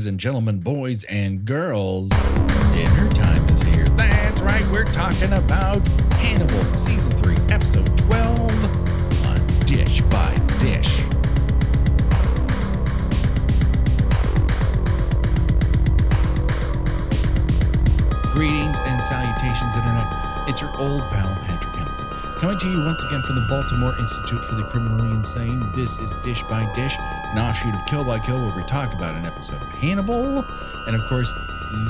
Ladies and gentlemen, boys and girls, dinner time is here. That's right, we're talking about Hannibal, Season 3, Episode 12 on Dish by Dish. Greetings and salutations, Internet. It's your old pal, Patrick coming to you once again from the Baltimore Institute for the Criminally Insane. This is Dish by Dish, an offshoot of Kill by Kill, where we talk about an episode of Hannibal. And of course,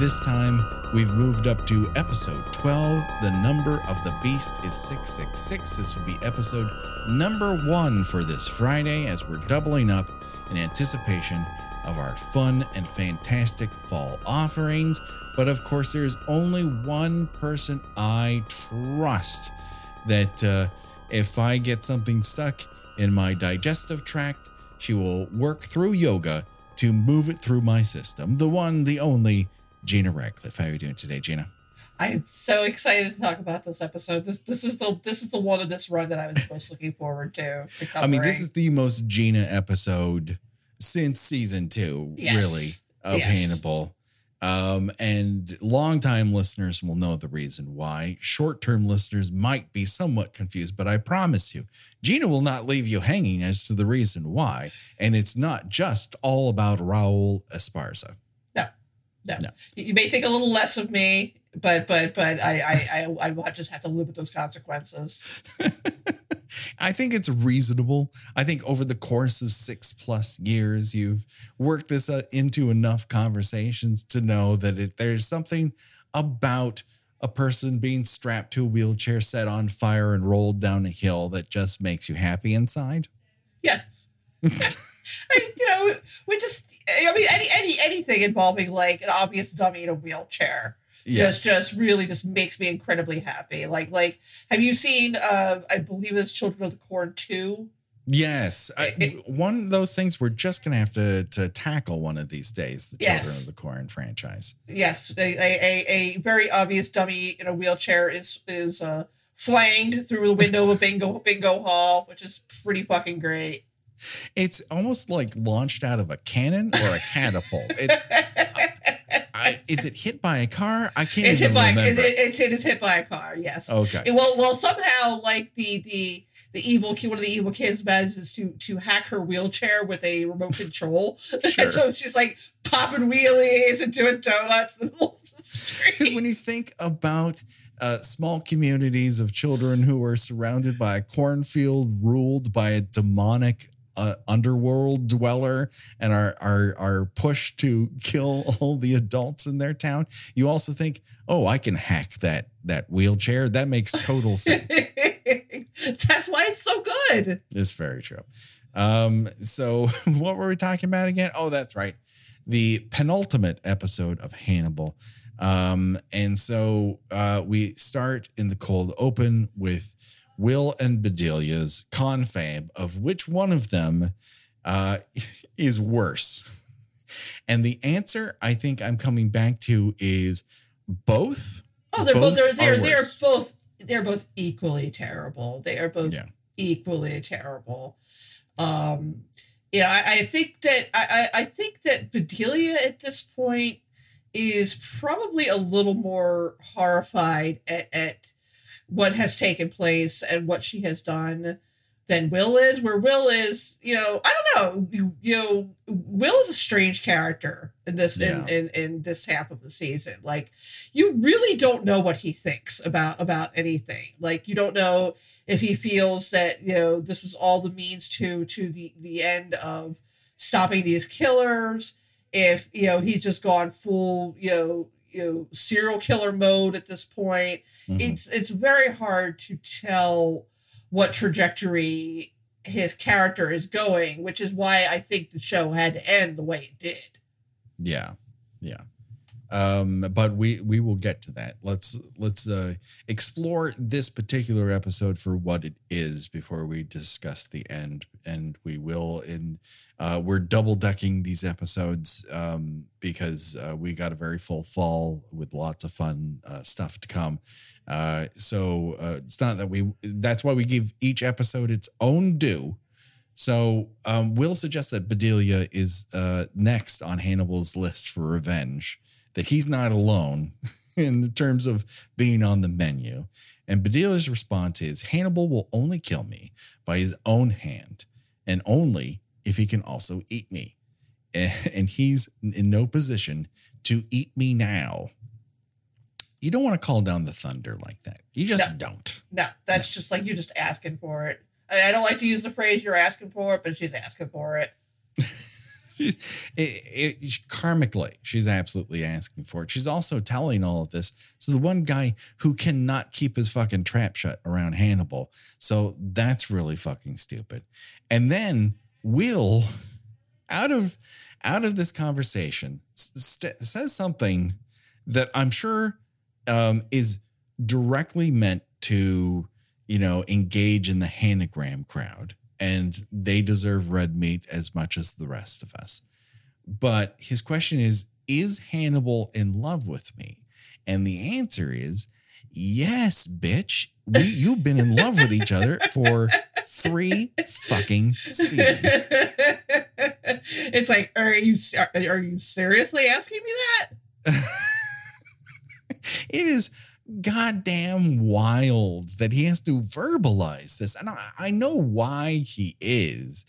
this time we've moved up to episode 12. The number of the beast is 666. This will be episode number one for this Friday as we're doubling up in anticipation of our fun and fantastic fall offerings. But of course, there's only one person I trust that uh, if I get something stuck in my digestive tract, she will work through yoga to move it through my system. The one, the only, Gina Radcliffe. How are you doing today, Gina? I am so excited to talk about this episode. This this is the this is the one of this run that I was most looking forward to. to I mean, this is the most Gina episode since season two, Yes. really, of Yes. Hannibal. Um, and longtime listeners will know the reason why. Short term listeners might be somewhat confused, but I promise you, Gina will not leave you hanging as to the reason why. And it's not just all about Raul Esparza. no, no, No. You may think a little less of me, but but but I I I, I will just have to live with those consequences. I think it's reasonable. I think over the course of six plus years, you've worked this uh, into enough conversations to know that it, there's something about a person being strapped to a wheelchair, set on fire, and rolled down a hill that just makes you happy inside. Yeah. I mean, you know, we just I mean any any anything involving like an obvious dummy in a wheelchair. Yes. just just really just makes me incredibly happy. Like like have you seen uh I believe it's Children of the Corn 2? yes. I, It- one of those things we're just going to have to to tackle one of these days. The Children of the Corn franchise. Yes, a, a, a, a very obvious dummy in a wheelchair is is uh flanged through the window of a bingo bingo hall, which is pretty fucking great. It's almost like launched out of a cannon or a catapult. It's I, is it hit by a car? I can't it's even hit by remember. it's, it's, it's hit by a car. Yes. okay. It- well, well, somehow like the the the evil kid, one of the evil kids manages to to hack her wheelchair with a remote control, Sure. and so she's like popping wheelies and doing donuts in the middle of the street. Because when you think about uh, small communities of children who are surrounded by a cornfield ruled by a demonic underworld dweller and are, are are pushed to kill all the adults in their town, you also think, "Oh, I can hack that that wheelchair." That makes total sense. That's why it's so good. It's very true. Um, so what were we talking about again? Oh, that's right. The penultimate episode of Hannibal. Um, and so uh, we start in the cold open with Will and Bedelia's confab of which one of them uh, is worse. And the answer I think I'm coming back to is both. Oh, they're both, they're Both they're they're both they're both equally terrible. They are both Yeah. equally terrible. Um, you know, I, I think that I, I I think that Bedelia at this point is probably a little more horrified at, at what has taken place and what she has done than Will is. Where Will is, you know, I don't know, you, you know, Will is a strange character in this Yeah. in, in in this half of the season. Like, you really don't know what he thinks about about anything. Like, you don't know if he feels that you know this was all the means to to the the end of stopping these killers if you know he's just gone full you know you know serial killer mode at this point Mhm. it's it's very hard to tell what trajectory his character is going which is why i think the show had to end the way it did Yeah, yeah. Um, but we we will get to that. Let's let's uh, explore this particular episode for what it is before we discuss the end. And we will in uh, we're double decking these episodes um, because uh, we got a very full fall with lots of fun uh, stuff to come. Uh, so uh, it's not that we that's why we give each episode its own due So um, Will suggest that Bedelia is next on Hannibal's list for revenge, that he's not alone in terms of being on the menu. And Bedelia's response is Hannibal will only kill me by his own hand, and only if he can also eat me. And he's in no position to eat me now. You don't want to call down the thunder like that. You just No. don't. No, that's just like you're just asking for it. I, I don't like to use the phrase "you're asking for it," but she's asking for it. She's, it, it, karmically, she's absolutely asking for it. She's also telling all of this to the one guy who cannot keep his fucking trap shut around Hannibal. So that's really fucking stupid. And then Will, out of out of this conversation, st- says something that I'm sure um, is directly meant to, you know, engage in the Hannigram crowd. And they deserve red meat as much as the rest of us. But his question is Is Hannibal in love with me? And the answer is yes, bitch. We, you've been in love with each other for three fucking seasons. it's like, are you are, are you seriously asking me that? it is goddamn wild that he has to verbalize this. And I, I know why he is,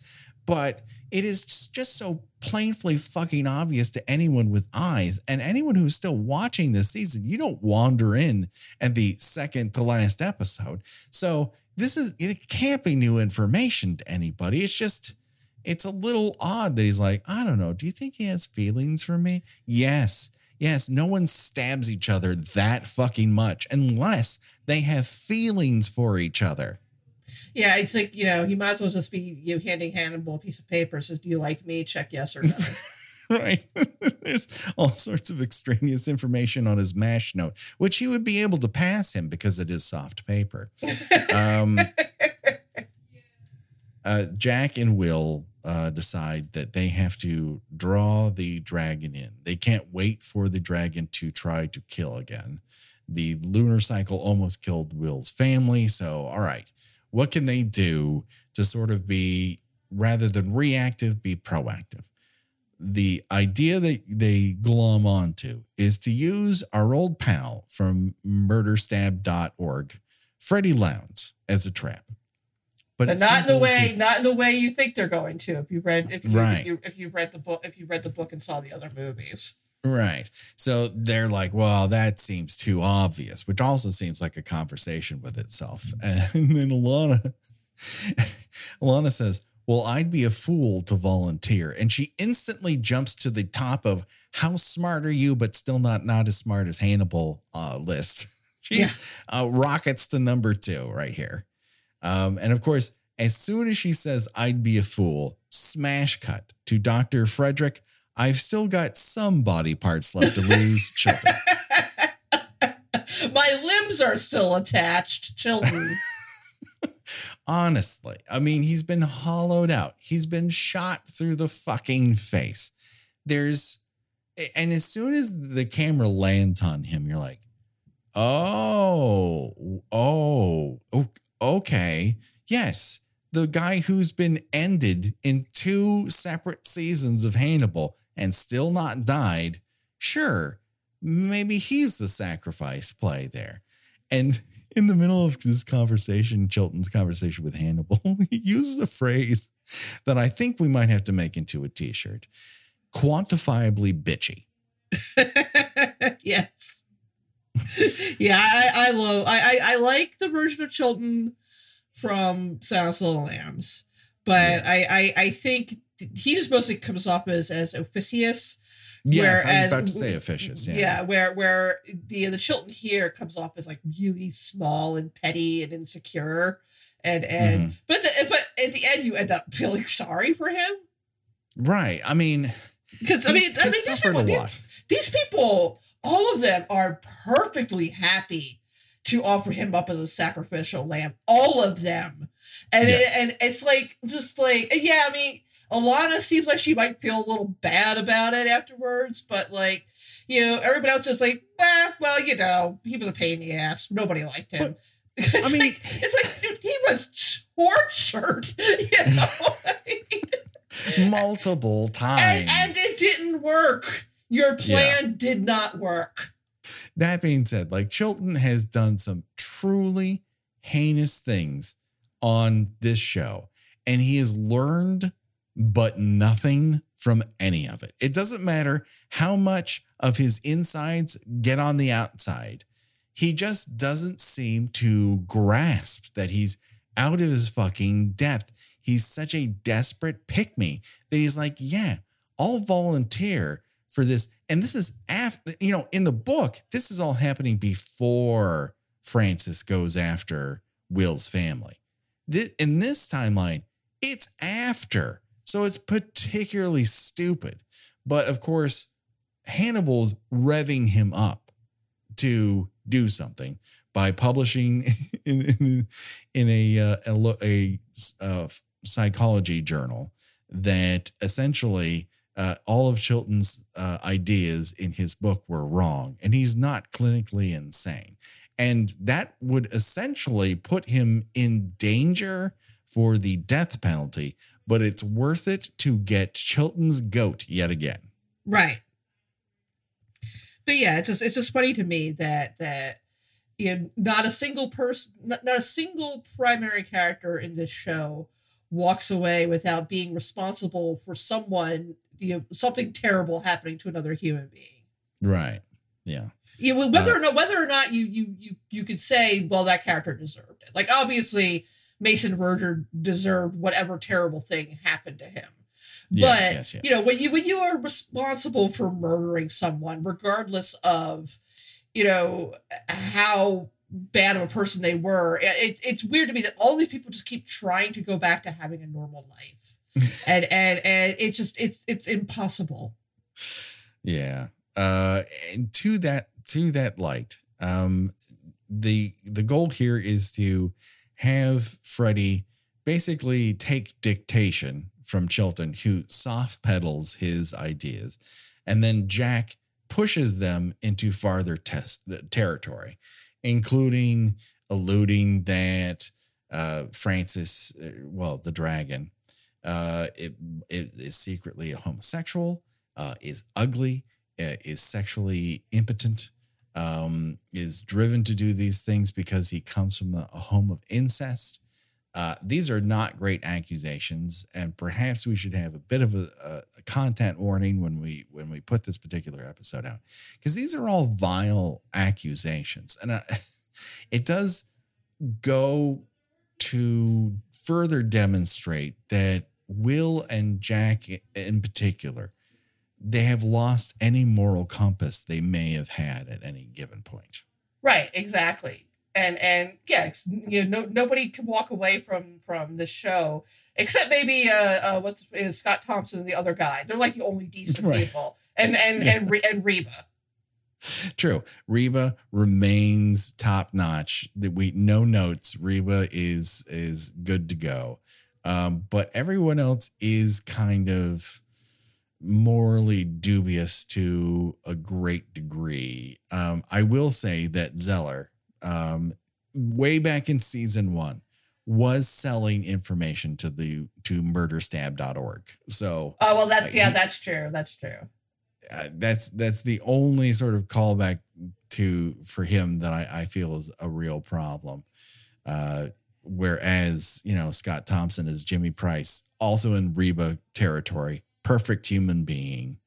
but it is just so plainly fucking obvious to anyone with eyes and anyone who's still watching this season. You don't wander in at the second to last episode. So this is, it can't be new information to anybody. It's just, it's a little odd that he's like, I don't know. Do you think he has feelings for me? Yes. Yes, no one stabs each other that fucking much unless they have feelings for each other. Yeah, it's like you know he might as well just be you know, handing Hannibal a piece of paper says, "Do you like me?" Check yes or no. right? There's all sorts of extraneous information on his mash note, which he would be able to pass him because it is soft paper. Um, uh, Jack and Will uh, decide that they have to draw the dragon in. They can't wait for the dragon to try to kill again. The lunar cycle almost killed Will's family. So, all right, what can they do to sort of be, rather than reactive, be proactive? The idea that they glom onto is to use our old pal from murderstab.org, Freddie Lounds, as a trap. But it not in the way not in the way you think they're going to. If you read if you, Right. if you if you read the book if you read the book and saw the other movies. Right. So they're like, well, that seems too obvious, which also seems like a conversation with itself. And then Alana, Alana says, well, I'd be a fool to volunteer. And she instantly jumps to the top of how smart are you, but still not not as smart as Hannibal uh, list. She's uh, rockets to number two right here. Um, and of course, as soon as she says, I'd be a fool, smash cut to Dr. Frederick. I've still got some body parts left to lose. Chilton. My limbs are still attached, children. Honestly, I mean, he's been hollowed out. He's been shot through the fucking face. There's, and as soon as the camera lands on him, you're like, oh, oh, okay. Yes, the guy who's been ended in two separate seasons of Hannibal and still not died. Sure, maybe he's the sacrifice play there. And in the middle of this conversation, Chilton's conversation with Hannibal, he uses a phrase that I think we might have to make into a t shirt quantifiably bitchy. yes. yeah, I, I love I, I I like the version of Chilton from Silence of the Lambs, but I, I I think he just mostly comes off as as officious. Yes, I was about to say officious. Yeah. Yeah, where where the the Chilton here comes off as like really small and petty and insecure, and and Mm-hmm. but the, but at the end you end up feeling sorry for him Right. I mean, because I mean I mean these people, a these- these people, all of them are perfectly happy to offer him up as a sacrificial lamb. All of them. And Yes. it, and it's like just like yeah, I mean, Alana seems like she might feel a little bad about it afterwards, but like, you know, everybody else is like, well, well, you know, he was a pain in the ass. Nobody liked him. It's I mean- like, it's like dude, he was tortured. You know, multiple times. And, and it didn't work. Your plan yeah. did not work. That being said, like Chilton has done some truly heinous things on this show, and he has learned but nothing from any of it. It doesn't matter how much of his insides get on the outside. He just doesn't seem to grasp that he's out of his fucking depth. He's such a desperate pick me that he's like, yeah, I'll volunteer for this. And this is after, you know, in the book, this is all happening before Francis goes after Will's family. This, in this timeline, it's after. So it's particularly stupid. But of course, Hannibal's revving him up to do something by publishing in, in, in a, uh, a, a, uh, psychology journal that essentially uh, all of Chilton's uh, ideas in his book were wrong, and he's not clinically insane. And that would essentially put him in danger for the death penalty, but it's worth it to get Chilton's goat yet again. Right. But yeah, it's just it's just funny to me that that you know not a single person not, not a single primary character in this show walks away without being responsible for someone you know something terrible happening to another human being. Right. Yeah. You know, whether uh, or not whether or not you you you you could say well that character deserved it. Like obviously mason verger deserved whatever terrible thing happened to him. Yes, but yes, yes. you know when you when you are responsible for murdering someone regardless of you know how bad of a person they were. It, it's weird to me that all these people just keep trying to go back to having a normal life, and and and it just it's it's impossible. Yeah. Uh, and to that to that light, um, the the goal here is to have Freddie basically take dictation from Chilton, who soft pedals his ideas, and then Jack pushes them into farther test territory including alluding that uh, Francis, uh, well, the dragon, uh, it, it is secretly a homosexual, uh, is ugly, uh, is sexually impotent, um, is driven to do these things because he comes from a home of incest. Uh, these are not great accusations, and perhaps we should have a bit of a, a content warning when we when we put this particular episode out, because these are all vile accusations, and uh, it does go to further demonstrate that Will and Jack, in particular, they have lost any moral compass they may have had at any given point. Right, exactly and and yeah, you know, no, nobody can walk away from from the show except maybe uh, uh what's is Scott Thompson and the other guy. They're like the only decent right. people, and and yeah. and and Reba. True, Reba remains top notch. That we no notes. Reba is is good to go, um, but everyone else is kind of morally dubious to a great degree. Um, I will say that Zeller, um, way back in season one was selling information to the to murderstab.org. So Oh well that's uh, yeah, he, that's true. That's true. Uh, that's that's the only sort of callback to for him that I, I feel is a real problem. Uh, whereas, you know, Scott Thompson is Jimmy Price, also in Reba territory, perfect human being,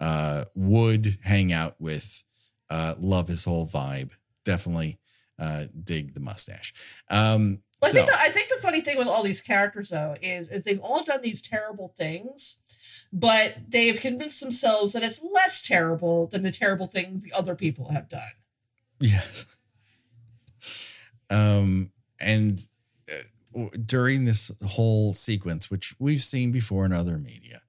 uh, would hang out with, uh, love his whole vibe. Definitely uh, dig the mustache. Um, well, I think the, I think the funny thing with all these characters though is is they've all done these terrible things, but they've convinced themselves that it's less terrible than the terrible things the other people have done. Yes. Um, and during this whole sequence, which we've seen before in other media,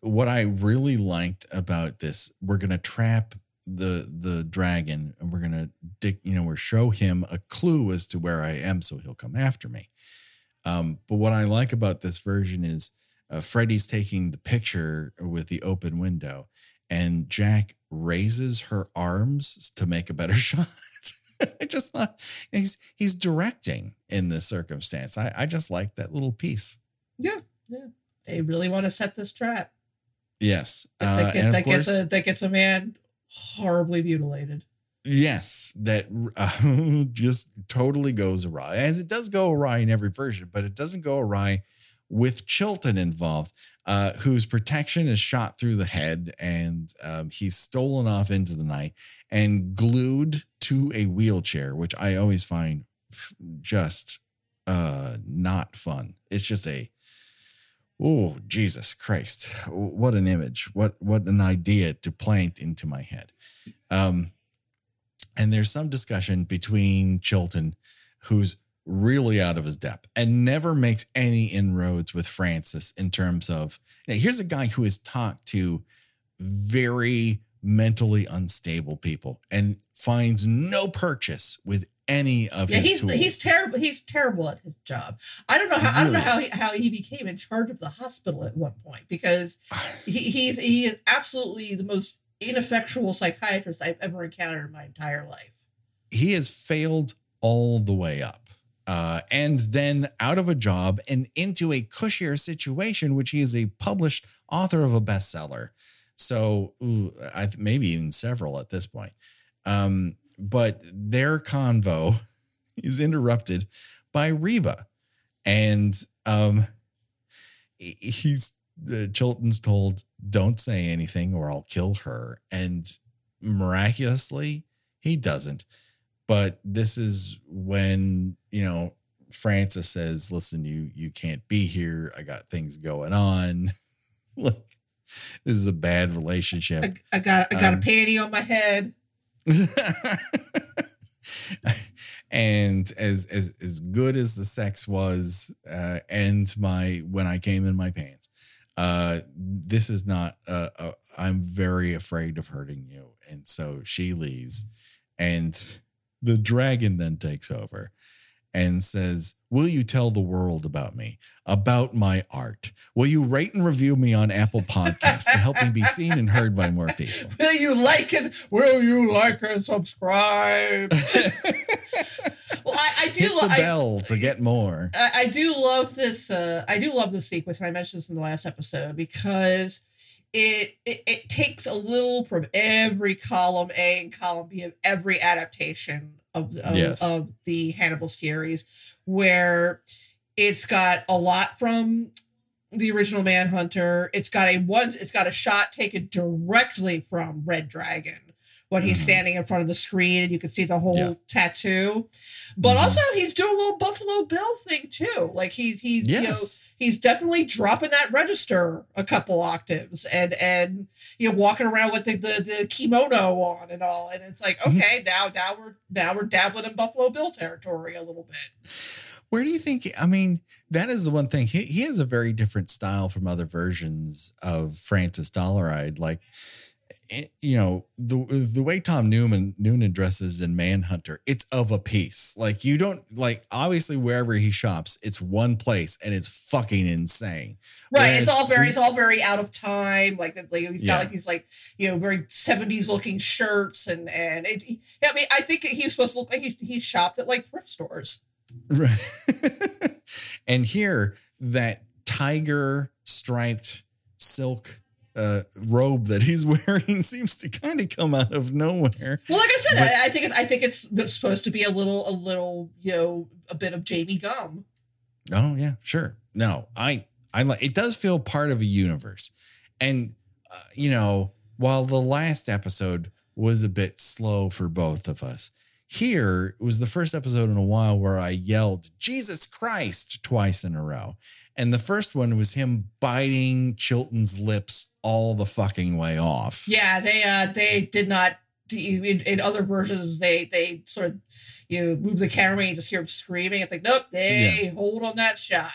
what I really liked about this, we're to trap the the dragon and we're gonna dick you know we're show him a clue as to where i am so he'll come after me. Um, but what i like about this version is uh, freddy's taking the picture with the open window and jack raises her arms to make a better shot i just thought he's he's directing in this circumstance i i just like that little piece yeah yeah they really want to set this trap. Yes. That, Uh, that, get- and that of course, gets a that gets a man horribly mutilated. yes, that uh, just totally goes awry, as it does go awry in every version, but it doesn't go awry with Chilton involved, uh, whose protection is shot through the head and um, he's stolen off into the night and glued to a wheelchair, which I always find just uh, not fun. It's just a Oh, Jesus Christ. What an image. What what an idea to plant into my head. Um and there's some discussion between Chilton who's really out of his depth and never makes any inroads with Francis in terms of here's a guy who has talked to very mentally unstable people and finds no purchase with any of Yeah, his he's tools. he's terrible. He's terrible at his job. I don't know how I don't know really how he, how he became in charge of the hospital at one point because he, he's he is absolutely the most ineffectual psychiatrist I've ever encountered in my entire life. he has failed all the way up. Uh, and then out of a job and into a cushier situation, which he is a published author of a bestseller. So ooh, I maybe even several at this point. Um, but their convo is interrupted by Reba, and um, he- he's uh, Chilton's told, "Don't say anything, or I'll kill her." And miraculously, he doesn't. But this is when you know Francis says, "Listen, you you can't be here. I got things going on. like this is a bad relationship." I, I got I got Um, a panty on my head. and as as as good as the sex was uh and my when i came in my pants uh this is not uh, uh i'm very afraid of hurting you and so she leaves and the dragon then takes over and says will you tell the world about me about my art will you rate and review me on apple podcasts to help me be seen and heard by more people Will you like it? Will you like and subscribe? well, I, I do. hit lo- the I, bell to get more I, I do love this. Uh, I do love this sequence, and I mentioned this in the last episode because it, it it takes a little from every column A and column B of every adaptation of the, of, Yes. of the Hannibal series, where it's got a lot from the original Manhunter. It's got a one. It's got a shot taken directly from Red Dragon when he's Mhm. standing in front of the screen, and you can see the whole Yeah. tattoo. But Mhm. also, he's doing a little Buffalo Bill thing too. Like he's he's you know he's definitely dropping that register a couple octaves and and you know walking around with the, the the kimono on and all and it's like Mhm. okay now now we're now we're dabbling in buffalo bill territory a little bit Where do you think? I mean, that is the one thing. He, he has a very different style from other versions of Francis Dolarhyde. Like, Eh, you know, the the way Tom Newman Noonan dresses in Manhunter, it's of a piece. Like, you don't like obviously wherever he shops, it's one place and it's fucking insane. right Whereas it's all very we- it's all very out of time like like he's Yeah. got like these like you know very 70s looking shirts and and it, i mean i think he was supposed to look like he, he shopped at like thrift stores Right. and here, that tiger striped silk uh, robe that he's wearing seems to kind of come out of nowhere. well like i said But- I, I think it's, i think it's supposed to be a little a little you know a bit of jamie gum Oh yeah, sure. No, I I like it does feel part of a universe. And uh, you know, while the last episode was a bit slow for both of us, here it was the first episode in a while where I yelled Jesus Christ twice in a row. And the first one was him biting Chilton's lips all the fucking way off. Yeah, they uh they did not in, in other versions they they sort of you move the camera and you just hear them screaming. It's like nope, they hold on that shot.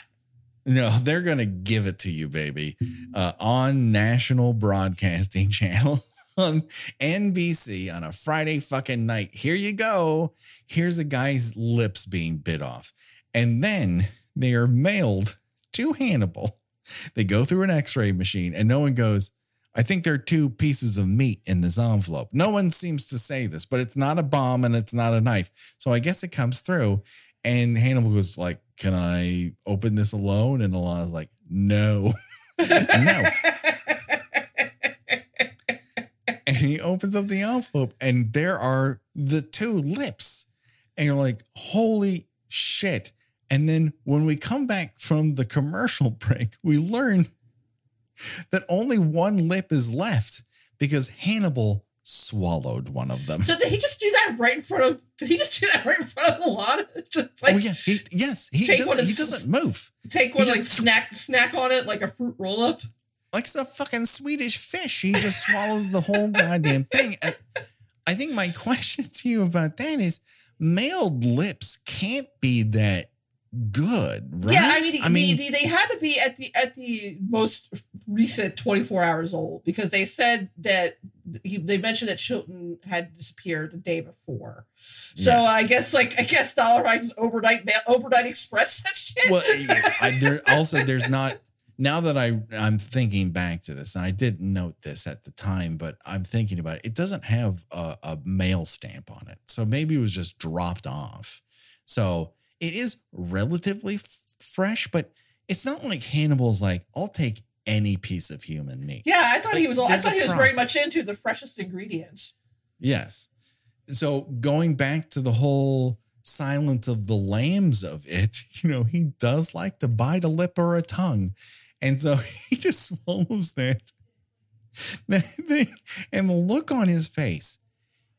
No, they're gonna give it to you, baby, uh, on national broadcasting channel on NBC on a Friday fucking night. Here you go. Here's a guy's lips being bit off, and then they are mailed to Hannibal. They go through an X-ray machine, and no one goes. I think there are two pieces of meat in this envelope. No one seems to say this, but it's not a bomb and it's not a knife. So I guess it comes through. And Hannibal goes like, "Can I open this alone?" And Alana's like, "No." no. And he opens up the envelope, and there are the two lips. And you're like, holy shit. And then when we come back from the commercial break, we learn that only one lip is left because Hannibal swallowed one of them. So did he just do that right in front of? Did he just do that right in front of? Just like oh yeah, he, yes, he doesn't. He doesn't move take one he like just- snack snack on it like a fruit roll up. Like it's a fucking Swedish fish. He just swallows the whole goddamn thing. And I think my question to you about that is, mailed lips can't be that good, right? Yeah, I mean, I they, they had to be at the at the most recent 24 hours old because they said that he, they mentioned that Chilton had disappeared the day before. So Yes. I guess like I guess Dolarhyde's overnight overnight express that shit. well, I, there also there's not now that I I'm thinking back to this, and I didn't note this at the time, but I'm thinking about it. It doesn't have a, a mail stamp on it, so maybe it was just dropped off. So it is relatively f- fresh, but it's not like Hannibal's like I'll take any piece of human meat. yeah, I thought he like, was. I thought he was very much into the freshest ingredients. Yes. So going back to the whole silence of the lambs of it, you know, he does like to bite a lip or a tongue. And so he just swallows that, that thing. And the look on his face,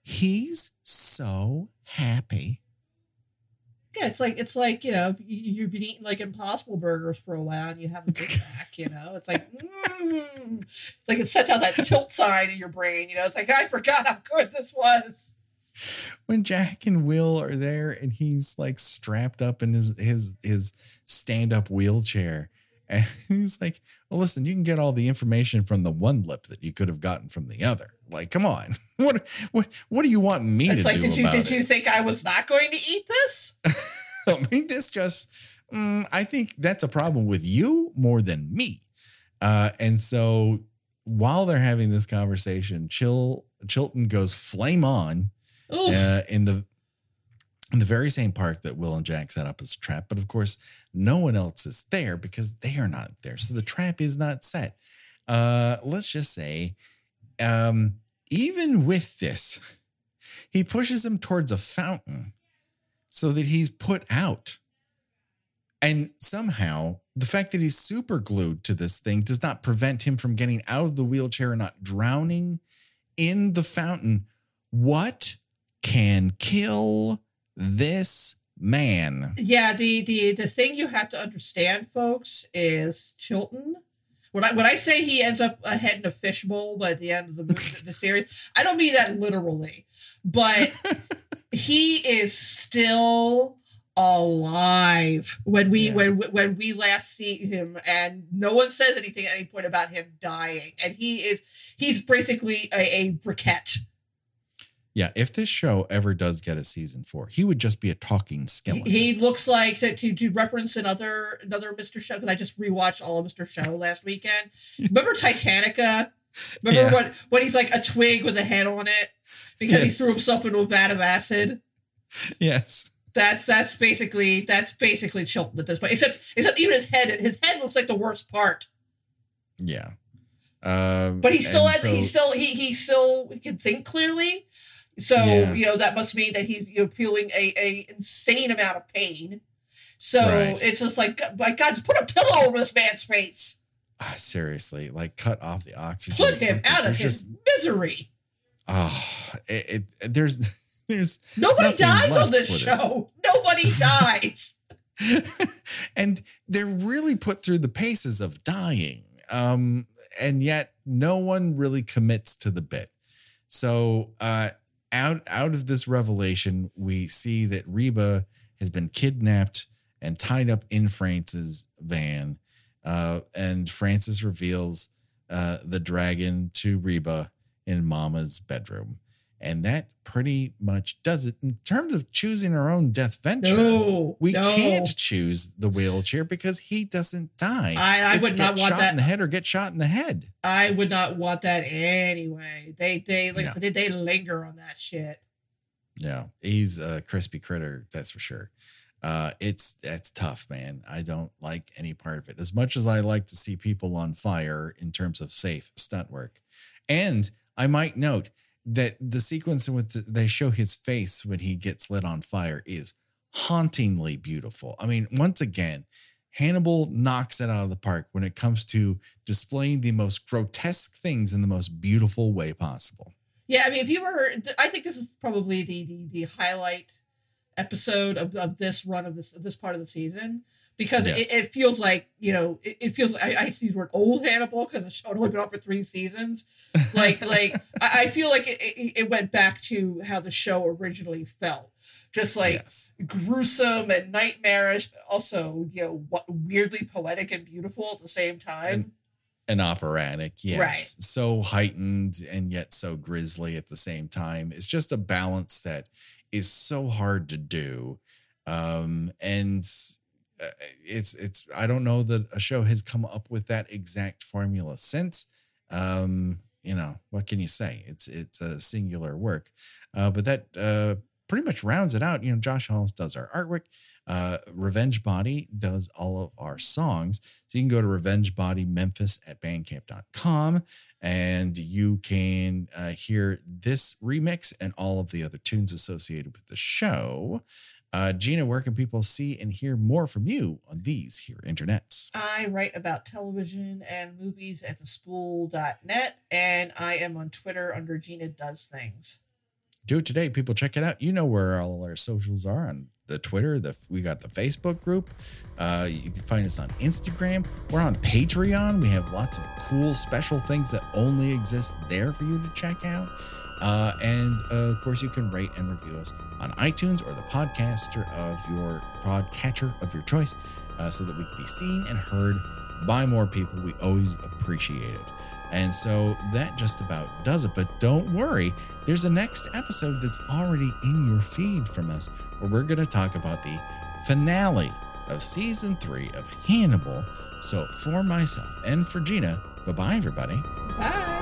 he's so happy. Yeah, it's like it's like you know you- you've been eating like Impossible burgers for a while and you have a Big Mac. You know, it's like mm. it's like it sets out that tilt sign in your brain. You know, it's like I forgot how good this was. When Jack and Will are there and he's like strapped up in his his his stand-up wheelchair. And he's like, Well, listen, you can get all the information from the one lip that you could have gotten from the other. Like, come on. What what what do you want me It's to like, do did you did it? you think I was not going to eat this? I mean, this just, mm, I think that's a problem with you more than me. Uh, and so while they're having this conversation, Chil, Chilton goes flame on uh, in the the very same park that Will and Jack set up as a trap. But of course, no one else is there because they are not there. So the trap is not set. Uh, let's just say, um, even with this, he pushes him towards a fountain so that he's put out. And somehow, the fact that he's super glued to this thing does not prevent him from getting out of the wheelchair and not drowning in the fountain. What can kill this man? Yeah, the the the thing you have to understand, folks, is Chilton. When I when I say he ends up ahead in a fishbowl by the end of the movie, the series, I don't mean that literally, but he is still alive when we Yeah. when when we last see him, and no one says anything at any point about him dying, and he is he's basically a, a briquette. Yeah, if this show ever does get a season four, he would just be a talking skeleton. he looks like to, to to reference another another Mr. Show because I just rewatched all of Mr. Show last weekend. Remember Titanica? Remember Yeah. when when he's like a twig with a head on it because he threw himself into a vat of acid. yes. That's that's basically that's basically Chilton at this point. Except except even his head his head looks like the worst part. Yeah. Um, But he still has so- he still he he still can think clearly. So Yeah. you know that must mean that he's you know feeling a, a insane amount of pain. So Right. it's just like my God, just put a pillow over this man's face. Ah, seriously, like cut off the oxygen. Put him out of his just misery. oh, it, it there's there's Nobody dies on this for this. show. Nobody dies. and they're really put through the paces of dying. Um, and yet no one really commits to the bit. So uh out out of this revelation, we see that Reba has been kidnapped and tied up in France's van. Uh, and Francis reveals uh, the dragon to Reba in Mama's bedroom. And that pretty much does it in terms of choosing our own death venture. No, We no. can't choose the wheelchair because he doesn't die. I, I would not want shot that. in the head or get shot in the head. I would not want that anyway. They they like Yeah. said, they, they linger on that shit. Yeah, he's a crispy critter, that's for sure. Uh, it's it's tough, man. I don't like any part of it as much as I like to see people on fire in terms of safe stunt work. And I might note that the sequence in which they show his face when he gets lit on fire is hauntingly beautiful. I mean, once again, Hannibal knocks it out of the park when it comes to displaying the most grotesque things in the most beautiful way possible. Yeah, I mean, if you were, I think this is probably the the, the highlight episode of, of this run of this of this part of the season because yes. it, it, feels like you know it, it feels like I, I see the word old Hannibal because the show had only been on for three seasons. Like like I, I, feel like it, it, went back to how the show originally felt, just like yes. gruesome and nightmarish, but also you know what, weirdly poetic and beautiful at the same time. And, and operatic, yes. Right. So heightened and yet so grisly at the same time. It's just a balance that is so hard to do. Um, and it's it's I don't know that a show has come up with that exact formula since. Um, you know what can you say? It's it's a singular work, uh, but that uh, pretty much rounds it out. You know, Josh Hollis does our artwork. Uh, Revenge Body does all of our songs. So you can go to Revenge Body Memphis at bandcamp.com and you can uh, hear this remix and all of the other tunes associated with the show. Uh, Gina, where can people see and hear more from you on these here internets? I write about television and movies at thespool.net, and I am on Twitter under Gina Does Things. Do it today, people. Check it out. You know where all our socials are on the Twitter. The we got the Facebook group. Uh, you can find us on Instagram. We're on Patreon. We have lots of cool special things that only exist there for you to check out. Uh, and uh, of course, you can rate and review us on iTunes or the podcaster of your podcatcher of your choice uh, so that we can be seen and heard by more people. We always appreciate it. And so that just about does it. But don't worry, there's a next episode that's already in your feed from us where we're going to talk about the finale of season three of Hannibal. So for myself and for Gina, bye bye, everybody. Bye.